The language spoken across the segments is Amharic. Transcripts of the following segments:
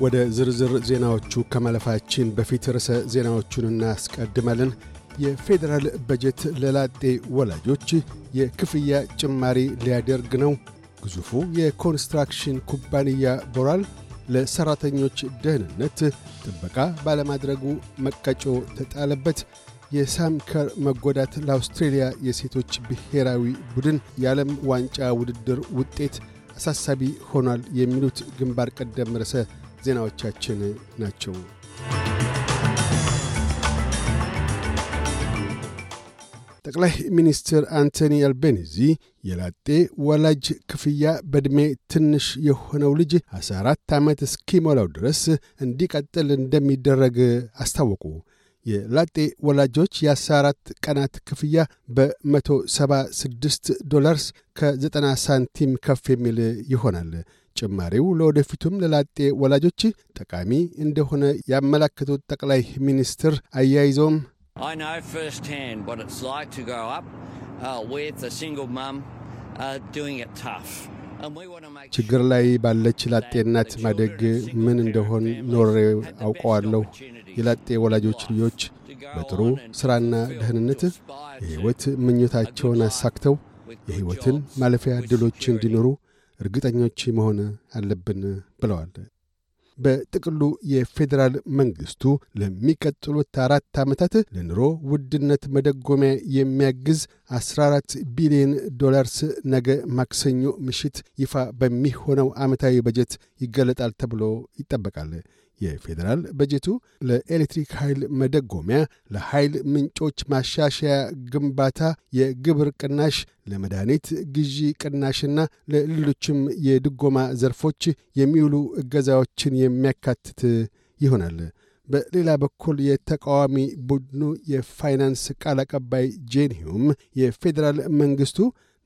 ወደ ዝርዝር ዜናዎቹ ከማለፋችን በፊት ርዕሰ ዜናዎቹን እናስቀድማለን። የፌዴራል በጀት ለላጤ ወላጆች የክፍያ ጭማሪ ሊያደርግ ነው። ግዙፉ የኮንስትራክሽን ኩባንያ ቦራል ለሠራተኞች ደህንነት ጥበቃ ባለማድረጉ መቀጮ ተጣለበት። የሳምከር መጎዳት ለአውስትሬልያ የሴቶች ብሔራዊ ቡድን የዓለም ዋንጫ ውድድር ውጤት አሳሳቢ ሆኗል። የሚሉት ግንባር ቀደም ርዕሰ ዜናዎቻችን ናቸው። ጠቅላይ ሚኒስትር አንቶኒ አልቤኒዚ የላጤ ወላጅ ክፍያ በዕድሜ ትንሽ የሆነው ልጅ 14 ዓመት እስኪሞላው ድረስ እንዲቀጥል እንደሚደረግ አስታወቁ። የላጤ ወላጆች የ14 ቀናት ክፍያ በ176 ዶላርስ ከ90 ሳንቲም ከፍ የሚል ይሆናል። ጭማሪው ለወደፊቱም ለላጤ ወላጆች ጠቃሚ እንደሆነ ያመላከቱት ጠቅላይ ሚኒስትር አያይዘውም I know firsthand what it's like to grow up uh, with a single mum uh, doing it tough. And we want to make ችግር ላይ ባለች ላጤ እናት ማደግ ምን እንደሆን ኖሬ አውቀዋለሁ። የላጤ ወላጆች ልጆች በጥሩ ሥራና ደህንነት የሕይወት ምኞታቸውን አሳክተው የሕይወትን ማለፊያ ዕድሎች እንዲኖሩ እርግጠኞች መሆን አለብን ብለዋል። በጥቅሉ የፌዴራል መንግሥቱ ለሚቀጥሉት አራት ዓመታት ለኑሮ ውድነት መደጎሚያ የሚያግዝ 14 ቢሊዮን ዶላርስ ነገ ማክሰኞ ምሽት ይፋ በሚሆነው ዓመታዊ በጀት ይገለጣል ተብሎ ይጠበቃል። የፌዴራል በጀቱ ለኤሌክትሪክ ኃይል መደጎሚያ፣ ለኃይል ምንጮች ማሻሻያ ግንባታ፣ የግብር ቅናሽ፣ ለመድኃኒት ግዢ ቅናሽና ለሌሎችም የድጎማ ዘርፎች የሚውሉ እገዛዎችን የሚያካትት ይሆናል። በሌላ በኩል የተቃዋሚ ቡድኑ የፋይናንስ ቃል አቀባይ ጄን ሂውም የፌዴራል መንግሥቱ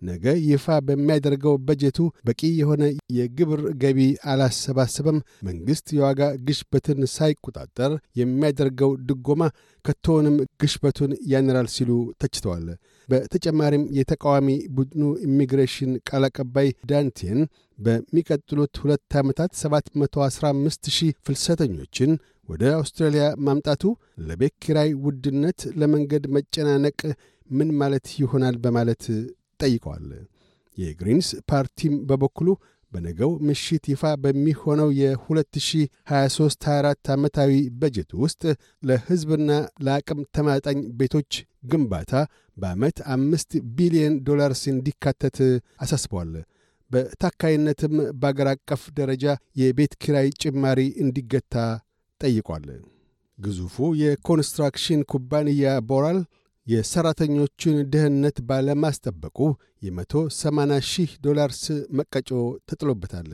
ነገ ይፋ በሚያደርገው በጀቱ በቂ የሆነ የግብር ገቢ አላሰባሰበም፣ መንግሥት የዋጋ ግሽበትን ሳይቆጣጠር የሚያደርገው ድጎማ ከቶውንም ግሽበቱን ያንራል ሲሉ ተችተዋል። በተጨማሪም የተቃዋሚ ቡድኑ ኢሚግሬሽን ቃል አቀባይ ዳን ቴን በሚቀጥሉት ሁለት ዓመታት 715 ሺህ ፍልሰተኞችን ወደ አውስትራሊያ ማምጣቱ ለቤት ኪራይ ውድነት፣ ለመንገድ መጨናነቅ ምን ማለት ይሆናል በማለት ጠይቀዋል። የግሪንስ ፓርቲም በበኩሉ በነገው ምሽት ይፋ በሚሆነው የ2023/24 ዓመታዊ በጀት ውስጥ ለሕዝብና ለአቅም ተመጣኝ ቤቶች ግንባታ በዓመት አምስት ቢሊዮን ዶላርስ እንዲካተት አሳስበዋል። በታካይነትም በአገር አቀፍ ደረጃ የቤት ኪራይ ጭማሪ እንዲገታ ጠይቋል። ግዙፉ የኮንስትራክሽን ኩባንያ ቦራል የሠራተኞቹን ደህንነት ባለማስጠበቁ የ180 ሺህ ዶላርስ መቀጮ ተጥሎበታል።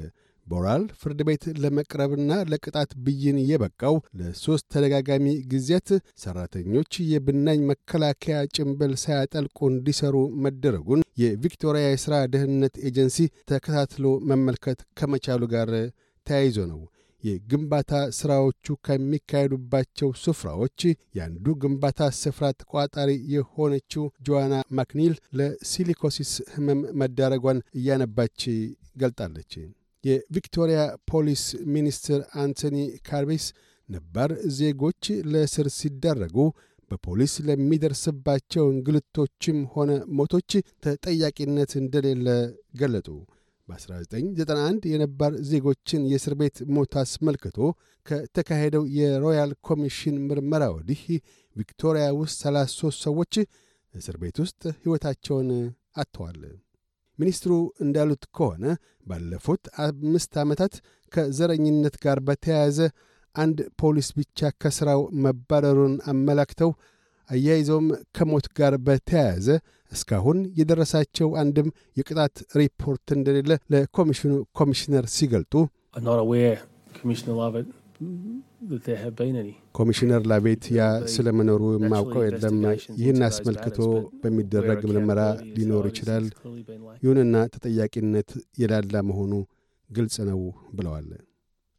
ቦራል ፍርድ ቤት ለመቅረብና ለቅጣት ብይን የበቃው ለሦስት ተደጋጋሚ ጊዜያት ሠራተኞች የብናኝ መከላከያ ጭንብል ሳያጠልቁ እንዲሠሩ መደረጉን የቪክቶሪያ የሥራ ደህንነት ኤጀንሲ ተከታትሎ መመልከት ከመቻሉ ጋር ተያይዞ ነው። የግንባታ ሥራዎቹ ከሚካሄዱባቸው ስፍራዎች የአንዱ ግንባታ ስፍራ ተቋጣሪ የሆነችው ጆዋና ማክኒል ለሲሊኮሲስ ሕመም መዳረጓን እያነባች ገልጣለች። የቪክቶሪያ ፖሊስ ሚኒስትር አንቶኒ ካርቤስ ነባር ዜጎች ለእስር ሲዳረጉ በፖሊስ ለሚደርስባቸው እንግልቶችም ሆነ ሞቶች ተጠያቂነት እንደሌለ ገለጡ። በ1991 የነባር ዜጎችን የእስር ቤት ሞት አስመልክቶ ከተካሄደው የሮያል ኮሚሽን ምርመራ ወዲህ ቪክቶሪያ ውስጥ 33 ሰዎች እስር ቤት ውስጥ ሕይወታቸውን አጥተዋል። ሚኒስትሩ እንዳሉት ከሆነ ባለፉት አምስት ዓመታት ከዘረኝነት ጋር በተያያዘ አንድ ፖሊስ ብቻ ከሥራው መባረሩን አመላክተው አያይዘውም ከሞት ጋር በተያያዘ እስካሁን የደረሳቸው አንድም የቅጣት ሪፖርት እንደሌለ ለኮሚሽኑ ኮሚሽነር ሲገልጡ ኮሚሽነር ላቤት ያ ስለ መኖሩ የማውቀው የለም። ይህን አስመልክቶ በሚደረግ ምርመራ ሊኖር ይችላል። ይሁንና ተጠያቂነት የላላ መሆኑ ግልጽ ነው ብለዋል።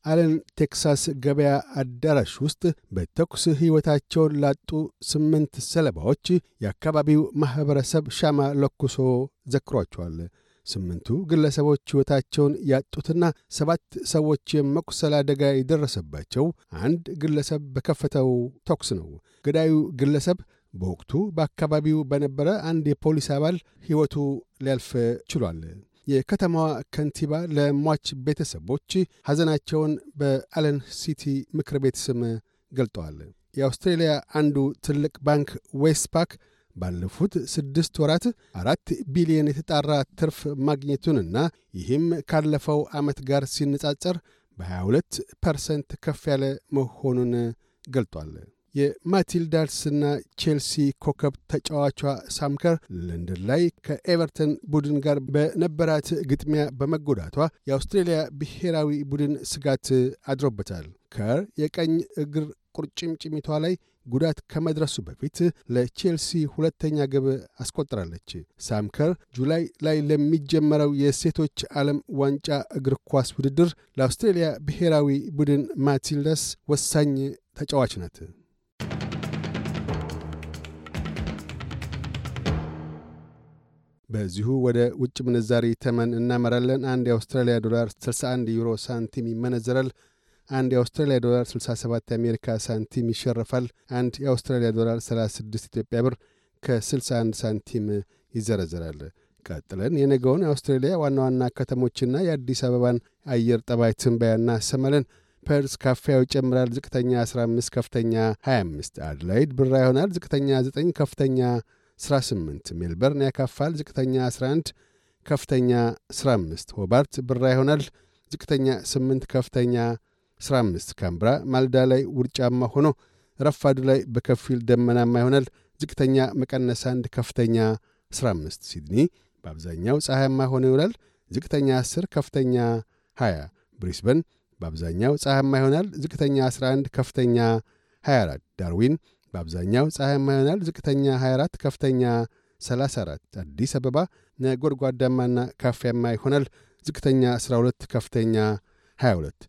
አለን ቴክሳስ ገበያ አዳራሽ ውስጥ በተኩስ ሕይወታቸውን ላጡ ስምንት ሰለባዎች የአካባቢው ማኅበረሰብ ሻማ ለኩሶ ዘክሯቸዋል። ስምንቱ ግለሰቦች ሕይወታቸውን ያጡትና ሰባት ሰዎች የመቁሰል አደጋ የደረሰባቸው አንድ ግለሰብ በከፈተው ተኩስ ነው። ገዳዩ ግለሰብ በወቅቱ በአካባቢው በነበረ አንድ የፖሊስ አባል ሕይወቱ ሊያልፍ ችሏል። የከተማዋ ከንቲባ ለሟች ቤተሰቦች ሐዘናቸውን በአለን ሲቲ ምክር ቤት ስም ገልጠዋል። የአውስትሬልያ አንዱ ትልቅ ባንክ ዌስትፓክ ባለፉት ስድስት ወራት አራት ቢሊዮን የተጣራ ትርፍ ማግኘቱንና ይህም ካለፈው ዓመት ጋር ሲነጻጸር በ22 percent ከፍ ያለ መሆኑን ገልጧል። የማቲልዳስና ቼልሲ ኮከብ ተጫዋቿ ሳምከር ለንደን ላይ ከኤቨርተን ቡድን ጋር በነበራት ግጥሚያ በመጎዳቷ የአውስትሬልያ ብሔራዊ ቡድን ስጋት አድሮበታል። ከር የቀኝ እግር ቁርጭምጭሚቷ ላይ ጉዳት ከመድረሱ በፊት ለቼልሲ ሁለተኛ ግብ አስቆጥራለች። ሳምከር ጁላይ ላይ ለሚጀመረው የሴቶች ዓለም ዋንጫ እግር ኳስ ውድድር ለአውስትሬልያ ብሔራዊ ቡድን ማቲልዳስ ወሳኝ ተጫዋች ናት። በዚሁ ወደ ውጭ ምንዛሪ ተመን እናመራለን። አንድ የአውስትራሊያ ዶላር 61 ዩሮ ሳንቲም ይመነዘራል። አንድ የአውስትራሊያ ዶላር 67 የአሜሪካ ሳንቲም ይሸርፋል። አንድ የአውስትራሊያ ዶላር 36 ኢትዮጵያ ብር ከ61 ሳንቲም ይዘረዘራል። ቀጥለን የነገውን የአውስትሬሊያ ዋና ዋና ከተሞችና የአዲስ አበባን አየር ጠባይ ትንበያ እናሰማለን። ፐርዝ ካፊያው ይጨምራል። ዝቅተኛ 15፣ ከፍተኛ 25። አድሌይድ ብራ ይሆናል። ዝቅተኛ 9፣ ከፍተኛ 18። ሜልበርን ያካፋል። ዝቅተኛ 11፣ ከፍተኛ 15። ሆባርት ብራ ይሆናል። ዝቅተኛ 8፣ ከፍተኛ 15። ካንብራ ማልዳ ላይ ውርጫማ ሆኖ ረፋዱ ላይ በከፊል ደመናማ ይሆናል። ዝቅተኛ መቀነስ 1፣ ከፍተኛ 15። ሲድኒ በአብዛኛው ፀሐያማ ሆኖ ይውላል። ዝቅተኛ 10፣ ከፍተኛ 20። ብሪስበን በአብዛኛው ፀሐያማ ይሆናል። ዝቅተኛ 11፣ ከፍተኛ 24። ዳርዊን በአብዛኛው ፀሐያማ ይሆናል። ዝቅተኛ 24፣ ከፍተኛ 34። አዲስ አበባ ነጎድጓዳማና ካፊያማ ይሆናል። ዝቅተኛ 12፣ ከፍተኛ 22።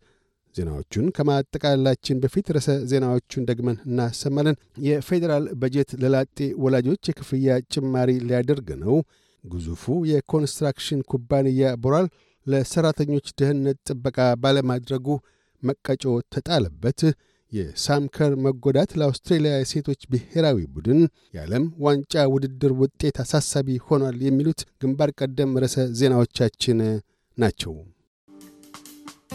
ዜናዎቹን ከማጠቃለላችን በፊት ርዕሰ ዜናዎቹን ደግመን እናሰማለን። የፌዴራል በጀት ለላጤ ወላጆች የክፍያ ጭማሪ ሊያደርግ ነው። ግዙፉ የኮንስትራክሽን ኩባንያ ቦራል ለሠራተኞች ደህንነት ጥበቃ ባለማድረጉ መቀጮ ተጣለበት። የሳምከር መጎዳት ለአውስትሬልያ የሴቶች ብሔራዊ ቡድን የዓለም ዋንጫ ውድድር ውጤት አሳሳቢ ሆኗል። የሚሉት ግንባር ቀደም ርዕሰ ዜናዎቻችን ናቸው።